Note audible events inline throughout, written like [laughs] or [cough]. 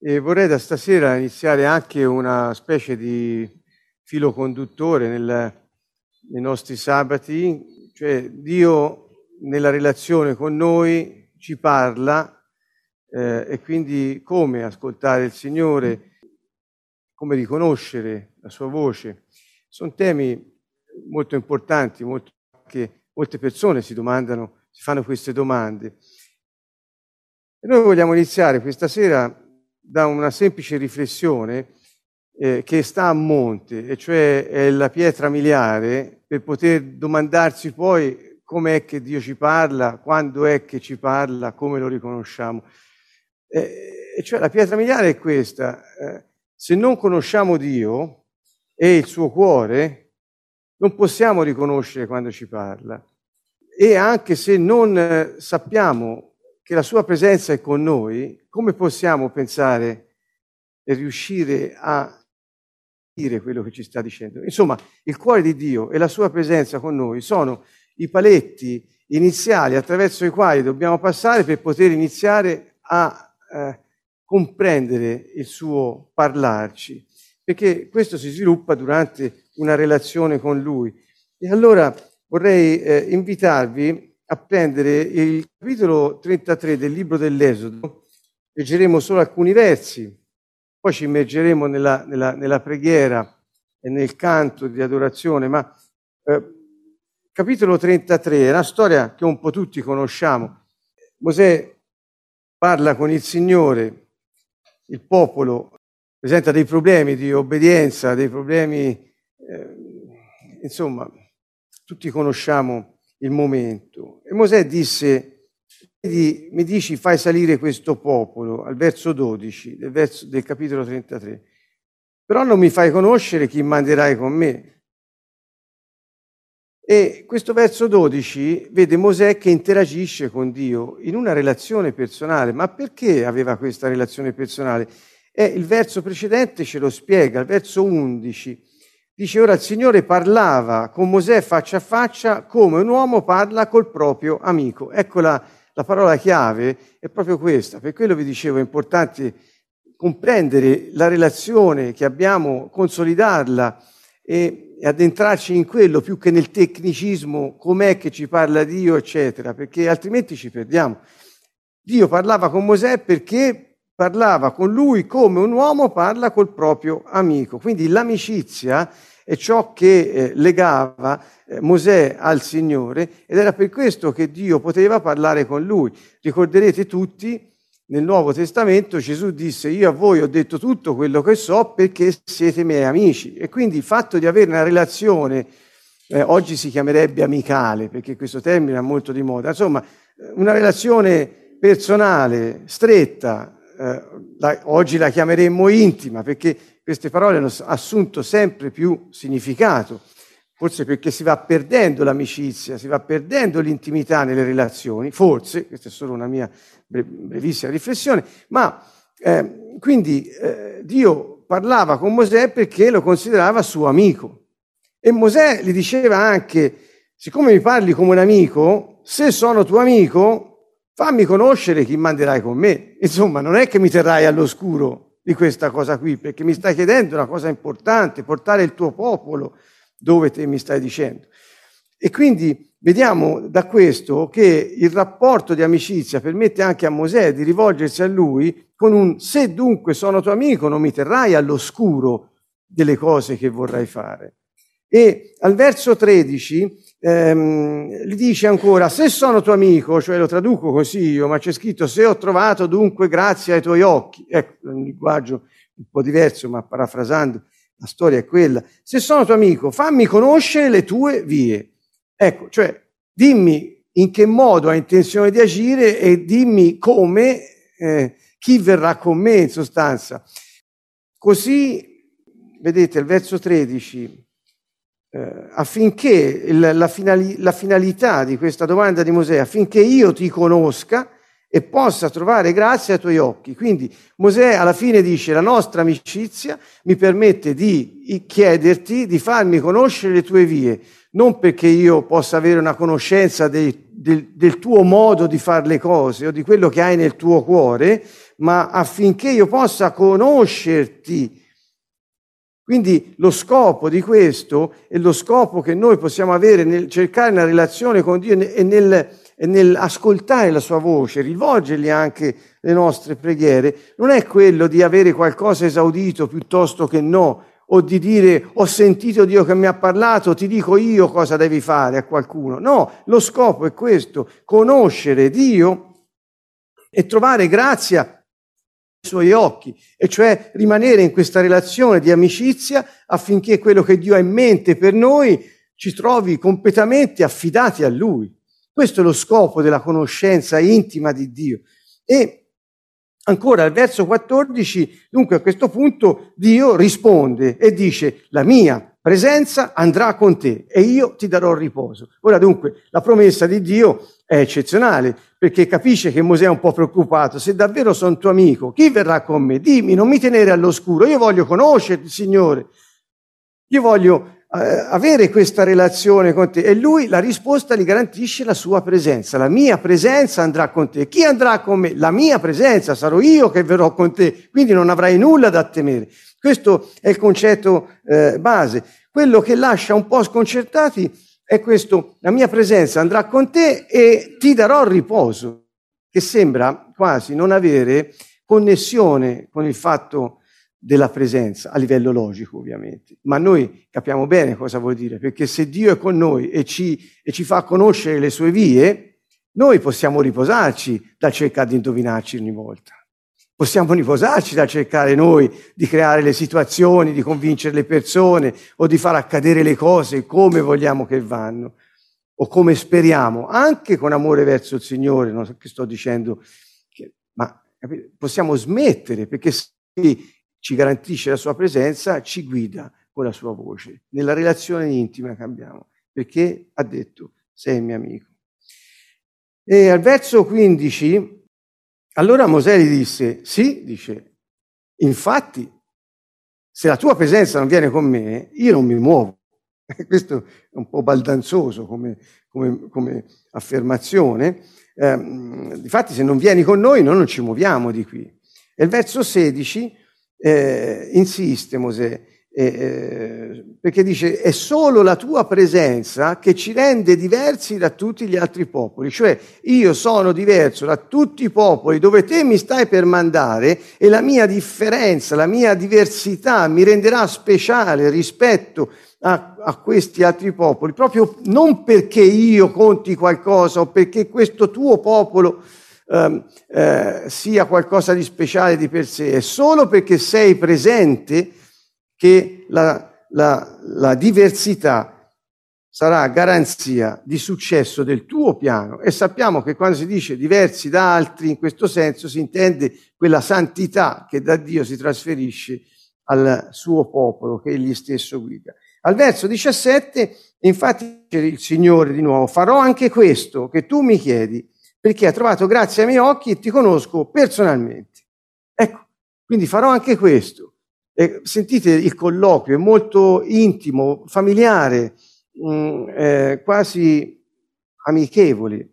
E vorrei da stasera iniziare anche una specie di filo conduttore nel, nei nostri sabati, cioè Dio nella relazione con noi ci parla eh, e quindi come ascoltare il Signore, come riconoscere la sua voce. Sono temi molto importanti, molto, che molte persone si domandano, si fanno queste domande. E noi vogliamo iniziare questa sera da una semplice riflessione eh, che sta a monte, e cioè è la pietra miliare, per poter domandarsi poi come è che Dio ci parla, quando è che ci parla, come lo riconosciamo. Eh, e cioè la pietra miliare è questa, eh, se non conosciamo Dio e il suo cuore, non possiamo riconoscere quando ci parla. E anche se non eh, sappiamo che la sua presenza è con noi, come possiamo pensare e riuscire a dire quello che ci sta dicendo? Insomma, il cuore di Dio e la sua presenza con noi sono i paletti iniziali attraverso i quali dobbiamo passare per poter iniziare a eh, comprendere il suo parlarci, perché questo si sviluppa durante una relazione con Lui. E allora vorrei eh, invitarvi a prendere il capitolo 33 del libro dell'Esodo, leggeremo solo alcuni versi, poi ci immergeremo nella, nella, nella preghiera e nel canto di adorazione, ma eh, capitolo 33 è una storia che un po' tutti conosciamo. Mosè parla con il Signore, il popolo presenta dei problemi di obbedienza, dei problemi, eh, insomma, tutti conosciamo il momento. E Mosè disse, mi dici fai salire questo popolo, al verso 12 del, verso, del capitolo 33, però non mi fai conoscere chi manderai con me. E questo verso 12 vede Mosè che interagisce con Dio in una relazione personale. Ma perché aveva questa relazione personale? E il verso precedente ce lo spiega, il verso 11. Dice ora il Signore parlava con Mosè faccia a faccia come un uomo parla col proprio amico. Ecco la, la parola chiave è proprio questa. Per quello vi dicevo è importante comprendere la relazione che abbiamo, consolidarla e, addentrarci in quello più che nel tecnicismo, com'è che ci parla Dio, eccetera, perché altrimenti ci perdiamo. Dio parlava con Mosè perché parlava con lui come un uomo parla col proprio amico. Quindi l'amicizia è ciò che eh, legava eh, Mosè al Signore ed era per questo che Dio poteva parlare con lui. Ricorderete tutti, nel Nuovo Testamento Gesù disse io a voi ho detto tutto quello che so perché siete miei amici e quindi il fatto di avere una relazione, eh, oggi si chiamerebbe amicale perché questo termine è molto di moda, insomma una relazione personale, stretta, eh, la, oggi la chiameremmo intima perché queste parole hanno assunto sempre più significato, forse perché si va perdendo l'amicizia, si va perdendo l'intimità nelle relazioni, forse, questa è solo una mia brevissima riflessione, ma eh, quindi eh, Dio parlava con Mosè perché lo considerava suo amico. E Mosè gli diceva anche, siccome mi parli come un amico, se sono tuo amico, fammi conoscere chi manderai con me. Insomma, non è che mi terrai all'oscuro di questa cosa qui, perché mi stai chiedendo una cosa importante, portare il tuo popolo dove te mi stai dicendo. E quindi vediamo da questo che il rapporto di amicizia permette anche a Mosè di rivolgersi a lui con un se dunque sono tuo amico non mi terrai all'oscuro delle cose che vorrai fare. E al verso 13 ehm, gli dice ancora, se sono tuo amico, cioè lo traduco così io, ma c'è scritto, se ho trovato dunque grazie ai tuoi occhi, ecco, un linguaggio un po' diverso, ma parafrasando, la storia è quella, se sono tuo amico, fammi conoscere le tue vie. Ecco, cioè, dimmi in che modo hai intenzione di agire e dimmi come, eh, chi verrà con me in sostanza. Così, vedete, il verso 13, eh, affinché il, la, finali, la finalità di questa domanda di Mosè, affinché io ti conosca e possa trovare grazia ai tuoi occhi. Quindi Mosè alla fine dice la nostra amicizia mi permette di chiederti di farmi conoscere le tue vie, non perché io possa avere una conoscenza dei, del, del tuo modo di fare le cose o di quello che hai nel tuo cuore, ma affinché io possa conoscerti. Quindi lo scopo di questo e lo scopo che noi possiamo avere nel cercare una relazione con Dio e nel, e nell'ascoltare la sua voce, rivolgergli anche le nostre preghiere, non è quello di avere qualcosa esaudito piuttosto che no, o di dire ho sentito Dio che mi ha parlato, ti dico io cosa devi fare a qualcuno. No, lo scopo è questo, conoscere Dio e trovare grazia suoi occhi, e cioè rimanere in questa relazione di amicizia affinché quello che Dio ha in mente per noi ci trovi completamente affidati a Lui. Questo è lo scopo della conoscenza intima di Dio. E ancora al verso 14, dunque a questo punto Dio risponde e dice la mia presenza andrà con te e io ti darò riposo. Ora dunque la promessa di Dio è eccezionale perché capisce che Mosè è un po' preoccupato. Se davvero sono tuo amico, chi verrà con me? Dimmi, non mi tenere all'oscuro. Io voglio conoscerti, Signore. Io voglio eh, avere questa relazione con te. E lui la risposta gli garantisce la sua presenza. La mia presenza andrà con te. Chi andrà con me? La mia presenza, sarò io che verrò con te. Quindi non avrai nulla da temere. Questo è il concetto eh, base. Quello che lascia un po' sconcertati è questo, la mia presenza andrà con te e ti darò riposo, che sembra quasi non avere connessione con il fatto della presenza, a livello logico ovviamente, ma noi capiamo bene cosa vuol dire, perché se Dio è con noi e ci, e ci fa conoscere le sue vie, noi possiamo riposarci dal cercare di indovinarci ogni volta. Possiamo riposarci dal cercare noi di creare le situazioni, di convincere le persone o di far accadere le cose come vogliamo che vanno o come speriamo, anche con amore verso il Signore, non so che sto dicendo, che, ma possiamo smettere perché se ci garantisce la sua presenza, ci guida con la sua voce, nella relazione intima che abbiamo, perché ha detto, sei mio amico. E al verso 15, allora Mosè gli disse, sì, dice, infatti, se la tua presenza non viene con me, io non mi muovo. [laughs] Questo è un po' baldanzoso come, come, come affermazione. Eh, difatti, se non vieni con noi, noi non ci muoviamo di qui. E il verso 16 eh, insiste Mosè, eh, eh, perché dice è solo la tua presenza che ci rende diversi da tutti gli altri popoli, cioè io sono diverso da tutti i popoli dove te mi stai per mandare e la mia differenza, la mia diversità mi renderà speciale rispetto a, a questi altri popoli, proprio non perché io conti qualcosa o perché questo tuo popolo Ehm, eh, sia qualcosa di speciale di per sé, è solo perché sei presente che la, la, la diversità sarà garanzia di successo del tuo piano e sappiamo che quando si dice diversi da altri in questo senso si intende quella santità che da Dio si trasferisce al suo popolo che egli stesso guida. Al verso 17 infatti il Signore di nuovo farò anche questo che tu mi chiedi perché ha trovato grazia ai miei occhi e ti conosco personalmente. Ecco, quindi farò anche questo. Eh, sentite il colloquio, è molto intimo, familiare, mh, mm, eh, quasi amichevole.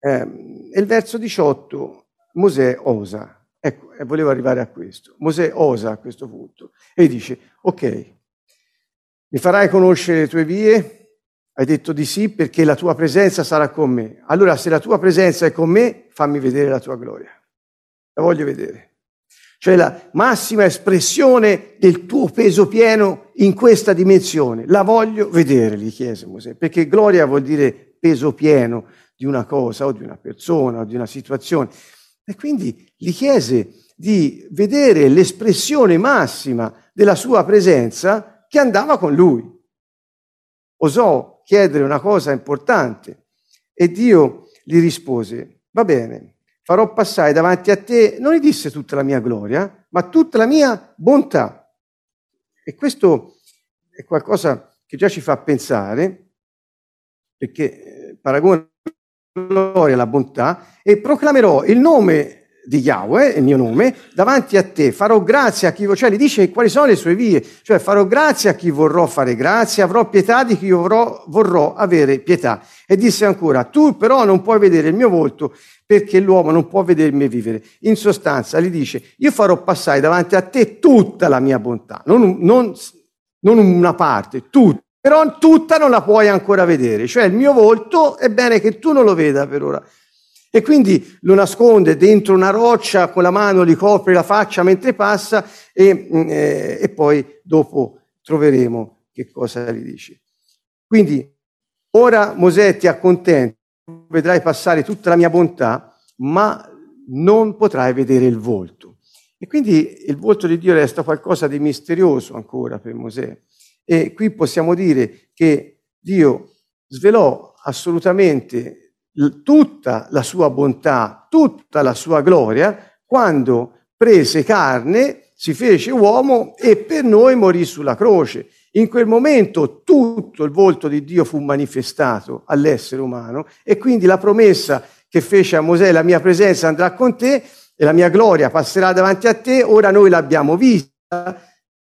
Eh, il verso 18, Mosè osa. Ecco, e volevo arrivare a questo. Mosè osa a questo punto e dice, ok, mi farai conoscere le tue vie, hai detto di sì perché la tua presenza sarà con me. Allora se la tua presenza è con me, fammi vedere la tua gloria. La voglio vedere. Cioè la massima espressione del tuo peso pieno in questa dimensione. La voglio vedere, gli chiese Mosè, perché gloria vuol dire peso pieno di una cosa o di una persona o di una situazione. E quindi gli chiese di vedere l'espressione massima della sua presenza che andava con lui. Osò chiedere una cosa importante e Dio gli rispose, va bene, farò passare davanti a te, non gli disse tutta la mia gloria, ma tutta la mia bontà. E questo è qualcosa che già ci fa pensare, perché eh, paragona la gloria alla bontà, e proclamerò il nome di Yahweh, il mio nome, davanti a te, farò grazia a chi, cioè gli dice quali sono le sue vie, cioè farò grazia a chi vorrò fare grazia, avrò pietà di chi vorrò, vorrò avere pietà. E disse ancora, tu però non puoi vedere il mio volto perché l'uomo non può vedermi vivere. In sostanza gli dice, io farò passare davanti a te tutta la mia bontà, non, non, non una parte, tutta. Però tutta non la puoi ancora vedere, cioè il mio volto è bene che tu non lo veda per ora. E quindi lo nasconde dentro una roccia, con la mano gli copre la faccia mentre passa e, mm, eh, e poi dopo troveremo che cosa gli dice. Quindi ora Mosè ti accontenta, vedrai passare tutta la mia bontà, ma non potrai vedere il volto. E quindi il volto di Dio resta qualcosa di misterioso ancora per Mosè. E qui possiamo dire che Dio svelò assolutamente tutta la sua bontà, tutta la sua gloria, quando prese carne, si fece uomo e per noi morì sulla croce. In quel momento tutto il volto di Dio fu manifestato all'essere umano e quindi la promessa che fece a Mosè, la mia presenza andrà con te e la mia gloria passerà davanti a te, ora noi l'abbiamo vista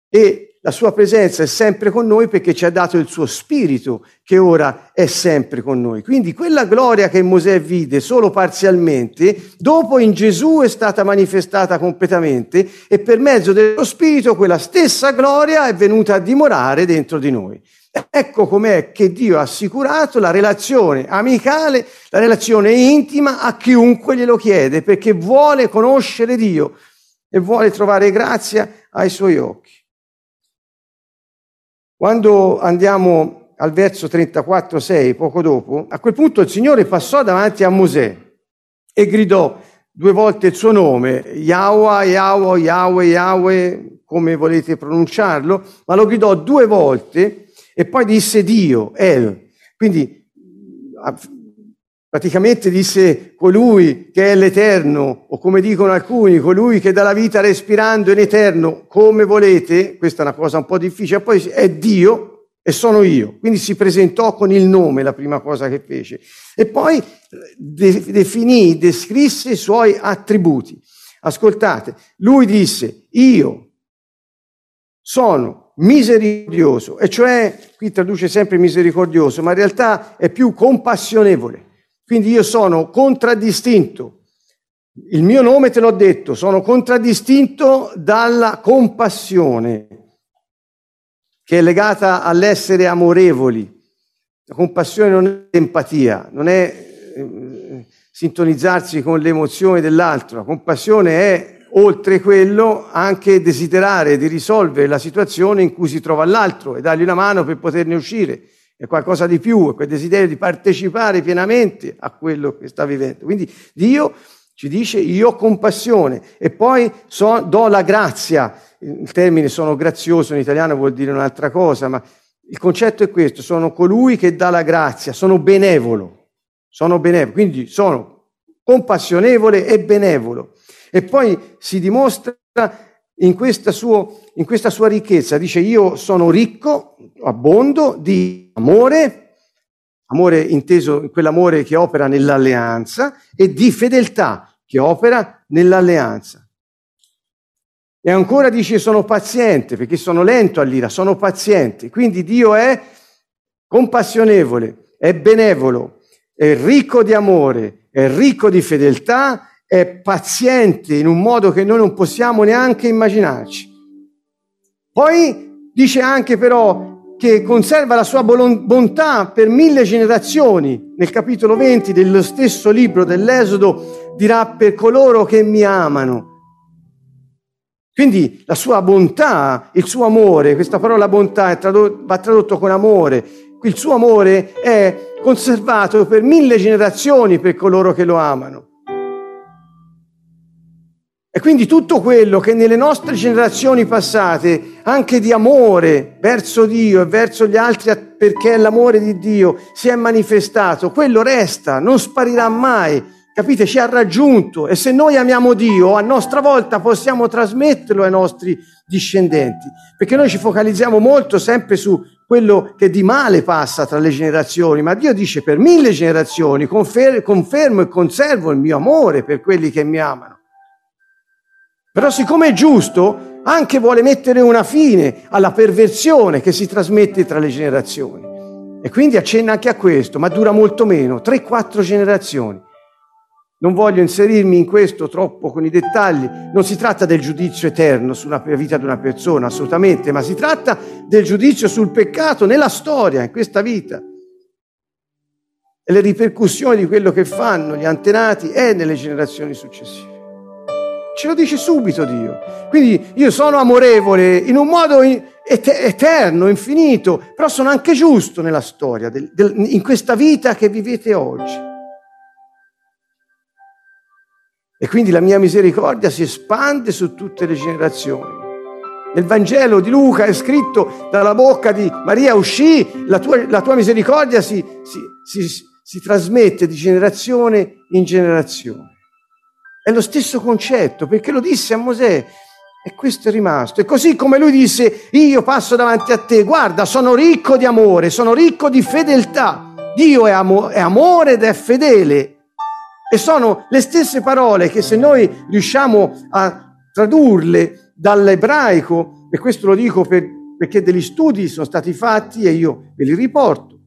e la sua presenza è sempre con noi perché ci ha dato il suo spirito che ora è sempre con noi. Quindi quella gloria che Mosè vide solo parzialmente, dopo in Gesù è stata manifestata completamente e per mezzo dello spirito quella stessa gloria è venuta a dimorare dentro di noi. Ecco com'è che Dio ha assicurato la relazione amicale, la relazione intima a chiunque glielo chiede, perché vuole conoscere Dio e vuole trovare grazia ai suoi occhi. Quando andiamo al verso 34,6, poco dopo, a quel punto il Signore passò davanti a Mosè e gridò due volte il suo nome, Yahweh, Yahweh, Yahweh, Yahweh, come volete pronunciarlo, ma lo gridò due volte e poi disse Dio, El. Quindi praticamente disse colui che è l'Eterno, o come dicono alcuni, colui che dà la vita respirando in eterno, come volete, questa è una cosa un po' difficile, poi è Dio e sono io. Quindi si presentò con il nome, la prima cosa che fece. E poi de- definì, descrisse i suoi attributi. Ascoltate, lui disse, io sono misericordioso, e cioè, qui traduce sempre misericordioso, ma in realtà è più compassionevole quindi io sono contraddistinto. Il mio nome te l'ho detto, sono contraddistinto dalla compassione, che è legata all'essere amorevoli. La compassione non è empatia, non è eh, sintonizzarsi con le emozioni dell'altro. La compassione è, oltre quello, anche desiderare di risolvere la situazione in cui si trova l'altro e dargli una mano per poterne uscire è qualcosa di più, è quel desiderio di partecipare pienamente a quello che sta vivendo. Quindi Dio ci dice io ho compassione e poi so, do la grazia. Il termine sono grazioso in italiano vuol dire un'altra cosa, ma il concetto è questo, sono colui che dà la grazia, sono benevolo, sono benevolo, quindi sono compassionevole e benevolo. E poi si dimostra in questa, suo, in questa sua ricchezza. Dice io sono ricco, abbondo di amore, amore inteso in quell'amore che opera nell'alleanza, e di fedeltà che opera nell'alleanza. E ancora dice sono paziente, perché sono lento all'ira, sono paziente. Quindi Dio è compassionevole, è benevolo, è ricco di amore, è ricco di fedeltà è paziente in un modo che noi non possiamo neanche immaginarci. Poi dice anche però che conserva la sua bontà per mille generazioni. Nel capitolo 20 dello stesso libro dell'Esodo dirà per coloro che mi amano. Quindi la sua bontà, il suo amore, questa parola bontà tradotto, va tradotto con amore, il suo amore è conservato per mille generazioni per coloro che lo amano. E quindi tutto quello che nelle nostre generazioni passate, anche di amore verso Dio e verso gli altri, perché l'amore di Dio si è manifestato, quello resta, non sparirà mai. Capite? Ci ha raggiunto e se noi amiamo Dio, a nostra volta possiamo trasmetterlo ai nostri discendenti, perché noi ci focalizziamo molto sempre su quello che di male passa tra le generazioni, ma Dio dice per mille generazioni confermo e conservo il mio amore per quelli che mi amano. Però siccome è giusto, anche vuole mettere una fine alla perversione che si trasmette tra le generazioni. E quindi accenna anche a questo, ma dura molto meno, 3-4 generazioni. Non voglio inserirmi in questo troppo con i dettagli, non si tratta del giudizio eterno sulla vita di una persona, assolutamente, ma si tratta del giudizio sul peccato nella storia, in questa vita. E le ripercussioni di quello che fanno gli antenati e nelle generazioni successive. Ce lo dice subito Dio. Quindi io sono amorevole in un modo eterno, infinito, però sono anche giusto nella storia, in questa vita che vivete oggi. E quindi la mia misericordia si espande su tutte le generazioni. Nel Vangelo di Luca è scritto dalla bocca di Maria uscì, la tua, la tua misericordia si, si, si, si trasmette di generazione in generazione. È lo stesso concetto, perché lo disse a Mosè e questo è rimasto. E così come lui disse, io passo davanti a te, guarda, sono ricco di amore, sono ricco di fedeltà. Dio è, amo- è amore ed è fedele e sono le stesse parole che se noi riusciamo a tradurle dall'ebraico, e questo lo dico per, perché degli studi sono stati fatti e io ve li riporto,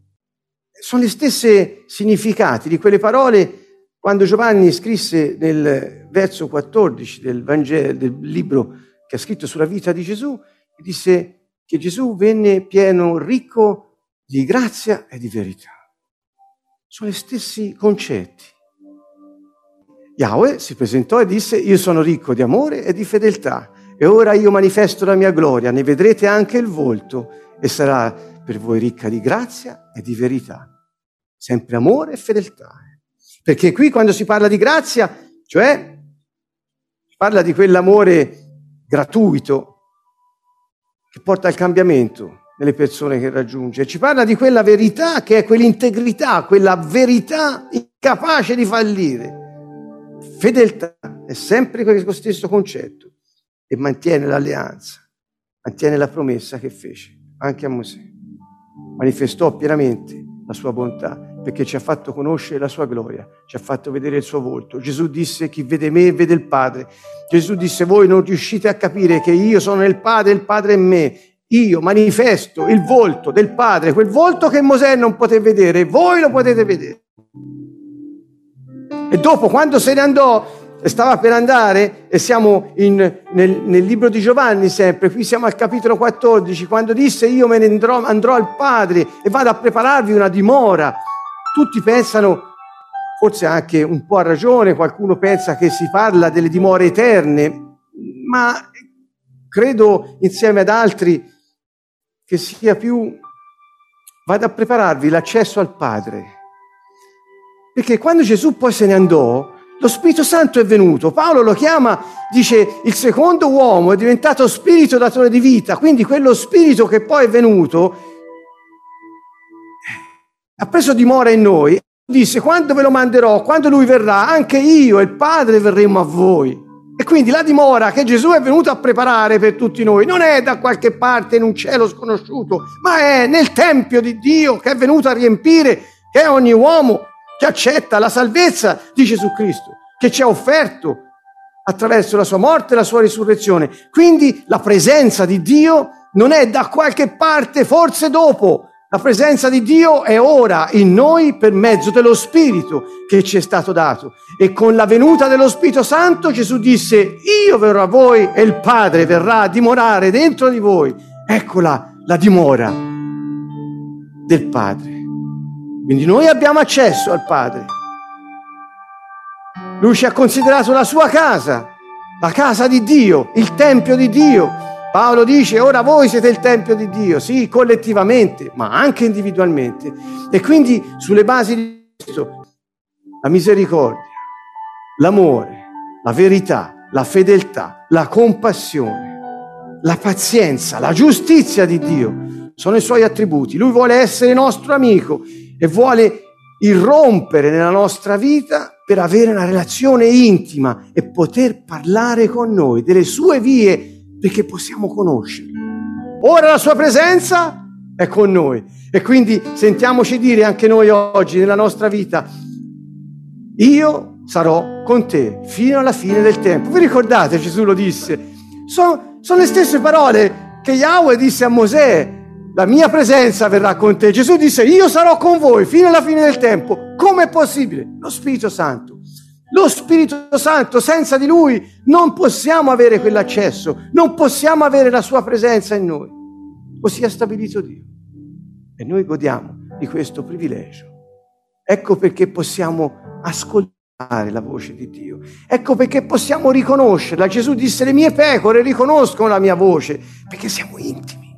sono gli stessi significati di quelle parole quando Giovanni scrisse nel verso 14 del, Vangelo, del libro che ha scritto sulla vita di Gesù, disse che Gesù venne pieno, ricco di grazia e di verità. Sono gli stessi concetti. Yahweh si presentò e disse, io sono ricco di amore e di fedeltà e ora io manifesto la mia gloria, ne vedrete anche il volto e sarà per voi ricca di grazia e di verità. Sempre amore e fedeltà. Perché qui quando si parla di grazia, cioè si parla di quell'amore gratuito che porta al cambiamento nelle persone che raggiunge, ci parla di quella verità che è quell'integrità, quella verità incapace di fallire. Fedeltà è sempre questo stesso concetto e mantiene l'alleanza, mantiene la promessa che fece anche a Mosè. Manifestò pienamente la sua bontà perché ci ha fatto conoscere la sua gloria, ci ha fatto vedere il suo volto. Gesù disse chi vede me vede il Padre. Gesù disse voi non riuscite a capire che io sono nel Padre e il Padre è in me. Io manifesto il volto del Padre, quel volto che Mosè non poté vedere, voi lo potete vedere. E dopo, quando se ne andò, stava per andare, e siamo in, nel, nel, libro di Giovanni sempre, qui siamo al capitolo 14, quando disse io me ne andrò, andrò al Padre e vado a prepararvi una dimora. Tutti pensano, forse anche un po' a ragione, qualcuno pensa che si parla delle dimore eterne, ma credo insieme ad altri che sia più vado a prepararvi l'accesso al Padre perché quando Gesù poi se ne andò, lo Spirito Santo è venuto. Paolo lo chiama, dice, il secondo uomo è diventato spirito datore di vita, quindi quello spirito che poi è venuto ha preso dimora in noi. Disse, quando ve lo manderò, quando lui verrà, anche io e il Padre verremo a voi. E quindi la dimora che Gesù è venuto a preparare per tutti noi non è da qualche parte in un cielo sconosciuto, ma è nel Tempio di Dio che è venuto a riempire, che è ogni uomo che accetta la salvezza di Gesù Cristo, che ci ha offerto attraverso la sua morte e la sua risurrezione. Quindi la presenza di Dio non è da qualche parte, forse dopo. La presenza di Dio è ora in noi per mezzo dello Spirito che ci è stato dato. E con la venuta dello Spirito Santo Gesù disse, io verrò a voi e il Padre verrà a dimorare dentro di voi. Eccola la dimora del Padre. Quindi noi abbiamo accesso al Padre. Lui ci ha considerato la sua casa, la casa di Dio, il Tempio di Dio. Paolo dice, ora voi siete il Tempio di Dio, sì, collettivamente, ma anche individualmente. E quindi sulle basi di questo, la misericordia, l'amore, la verità, la fedeltà, la compassione, la pazienza, la giustizia di Dio sono i suoi attributi. Lui vuole essere nostro amico e vuole irrompere nella nostra vita per avere una relazione intima e poter parlare con noi delle sue vie perché possiamo conoscerlo. Ora la sua presenza è con noi e quindi sentiamoci dire anche noi oggi nella nostra vita, io sarò con te fino alla fine del tempo. Vi ricordate, Gesù lo disse? Sono, sono le stesse parole che Yahweh disse a Mosè, la mia presenza verrà con te. Gesù disse, io sarò con voi fino alla fine del tempo. Come è possibile? Lo Spirito Santo. Lo Spirito Santo, senza di Lui non possiamo avere quell'accesso, non possiamo avere la Sua presenza in noi. Così ha stabilito Dio. E noi godiamo di questo privilegio. Ecco perché possiamo ascoltare la voce di Dio. Ecco perché possiamo riconoscerla. Gesù disse, le mie pecore riconoscono la mia voce, perché siamo intimi.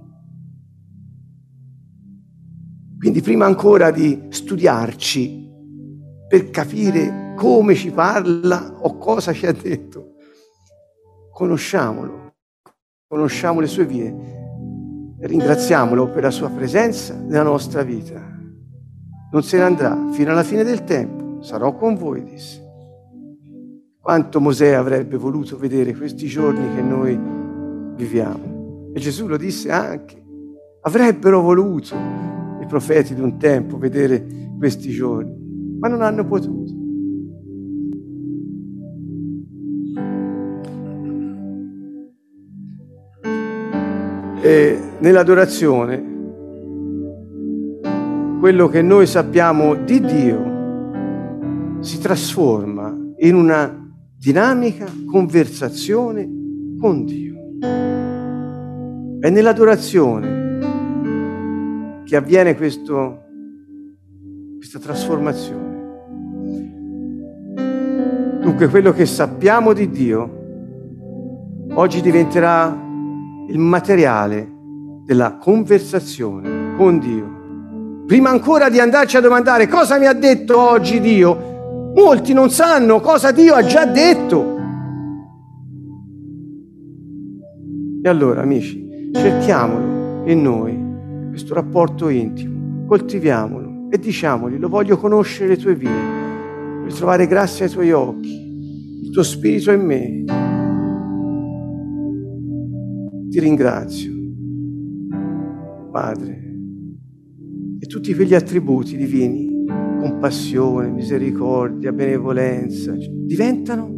Quindi prima ancora di studiarci per capire come ci parla o cosa ci ha detto, conosciamolo, conosciamo le sue vie ringraziamolo per la sua presenza nella nostra vita. Non se ne andrà fino alla fine del tempo, sarò con voi, disse. Quanto Mosè avrebbe voluto vedere questi giorni che noi viviamo. E Gesù lo disse anche, avrebbero voluto i profeti di un tempo vedere questi giorni, ma non hanno potuto. E nell'adorazione, quello che noi sappiamo di Dio si trasforma in una dinamica conversazione con Dio. È nell'adorazione che avviene questo, questa trasformazione. Dunque quello che sappiamo di Dio oggi diventerà il materiale della conversazione con Dio. Prima ancora di andarci a domandare cosa mi ha detto oggi Dio, molti non sanno cosa Dio ha già detto. E allora, amici, cerchiamolo in noi questo rapporto intimo, coltiviamolo e diciamogli, lo voglio conoscere le tue vie, voglio trovare grazia ai tuoi occhi, il tuo spirito in me. Ti ringrazio, Padre, e tutti quegli attributi divini, compassione, misericordia, benevolenza, diventano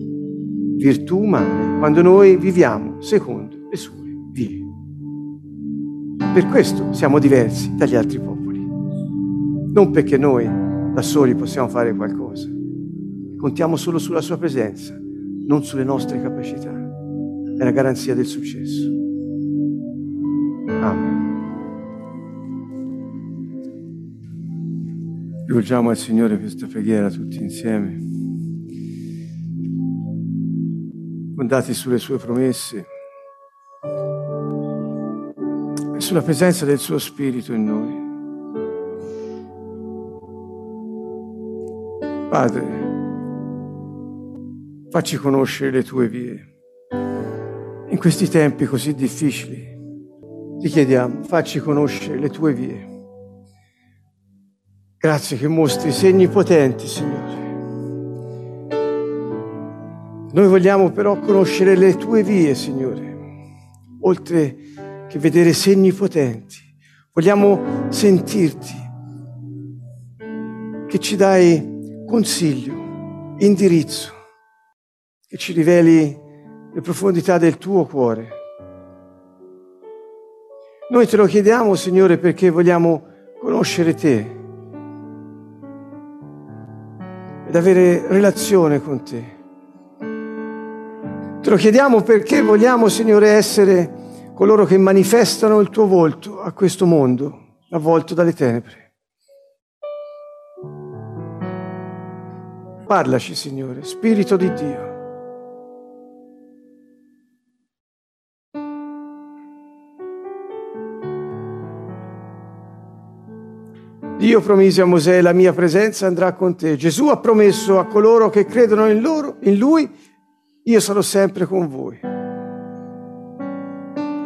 virtù umane quando noi viviamo secondo le sue vie. Per questo siamo diversi dagli altri popoli. Non perché noi da soli possiamo fare qualcosa. Contiamo solo sulla sua presenza, non sulle nostre capacità. È la garanzia del successo. Rivolgiamo al Signore questa preghiera tutti insieme. Fondati sulle sue promesse sulla presenza del suo Spirito in noi. Padre, facci conoscere le tue vie. In questi tempi così difficili, ti chiediamo, facci conoscere le tue vie. Grazie che mostri segni potenti, Signore. Noi vogliamo però conoscere le tue vie, Signore, oltre che vedere segni potenti. Vogliamo sentirti, che ci dai consiglio, indirizzo, che ci riveli le profondità del tuo cuore. Noi te lo chiediamo, Signore, perché vogliamo conoscere te ed avere relazione con te. Te lo chiediamo perché vogliamo, Signore, essere coloro che manifestano il tuo volto a questo mondo avvolto dalle tenebre. Parlaci, Signore, Spirito di Dio. Dio promise a Mosè la mia presenza andrà con te. Gesù ha promesso a coloro che credono in, loro, in lui, io sarò sempre con voi.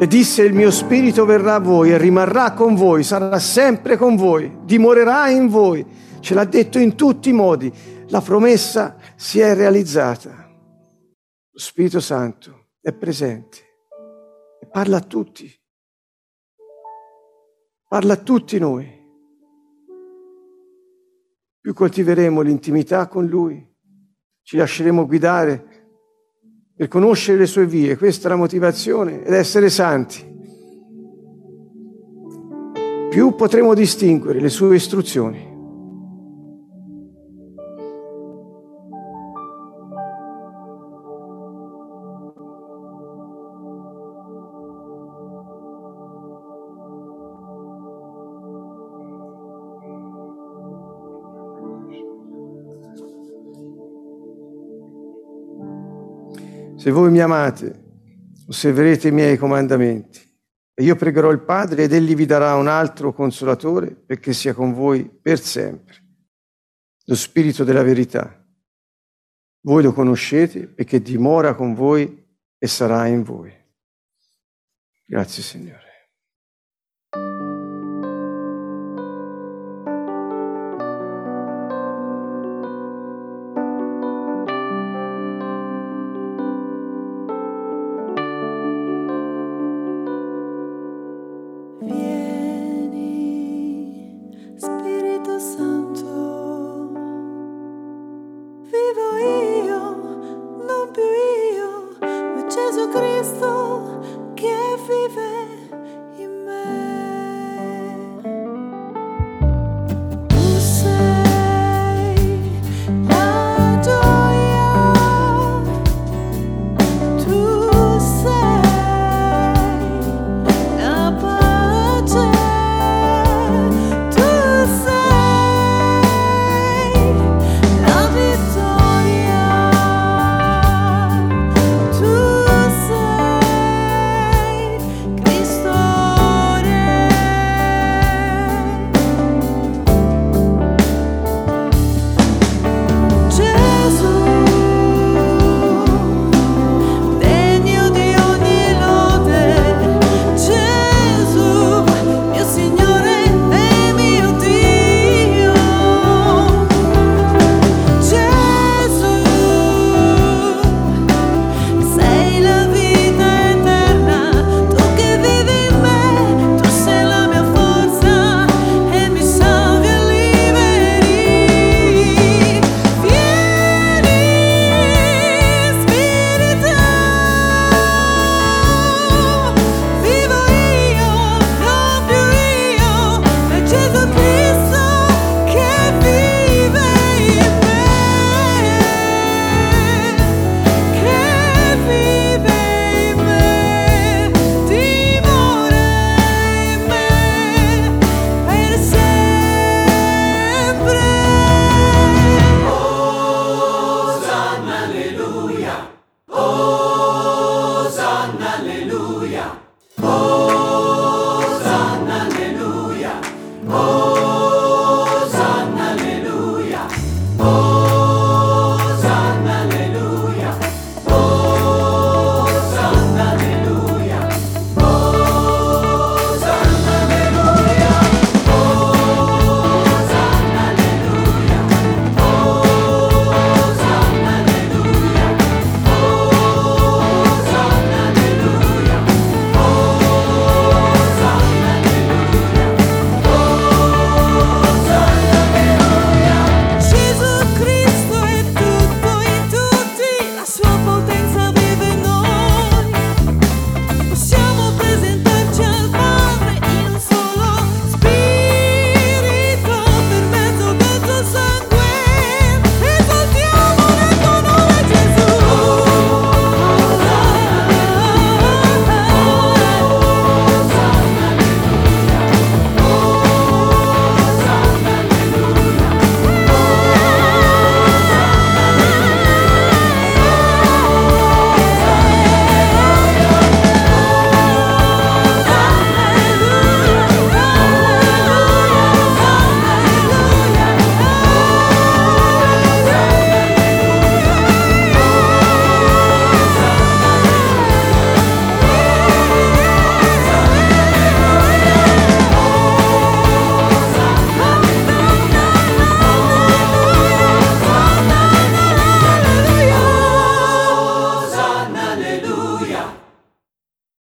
E disse il mio spirito verrà a voi e rimarrà con voi, sarà sempre con voi, dimorerà in voi. Ce l'ha detto in tutti i modi. La promessa si è realizzata. Lo Spirito Santo è presente e parla a tutti. Parla a tutti noi. Più coltiveremo l'intimità con Lui, ci lasceremo guidare per conoscere le sue vie, questa è la motivazione, ed essere santi. Più potremo distinguere le sue istruzioni. Se voi mi amate, osserverete i miei comandamenti. E io pregherò il Padre ed egli vi darà un altro consolatore perché sia con voi per sempre. Lo Spirito della verità. Voi lo conoscete perché dimora con voi e sarà in voi. Grazie Signore.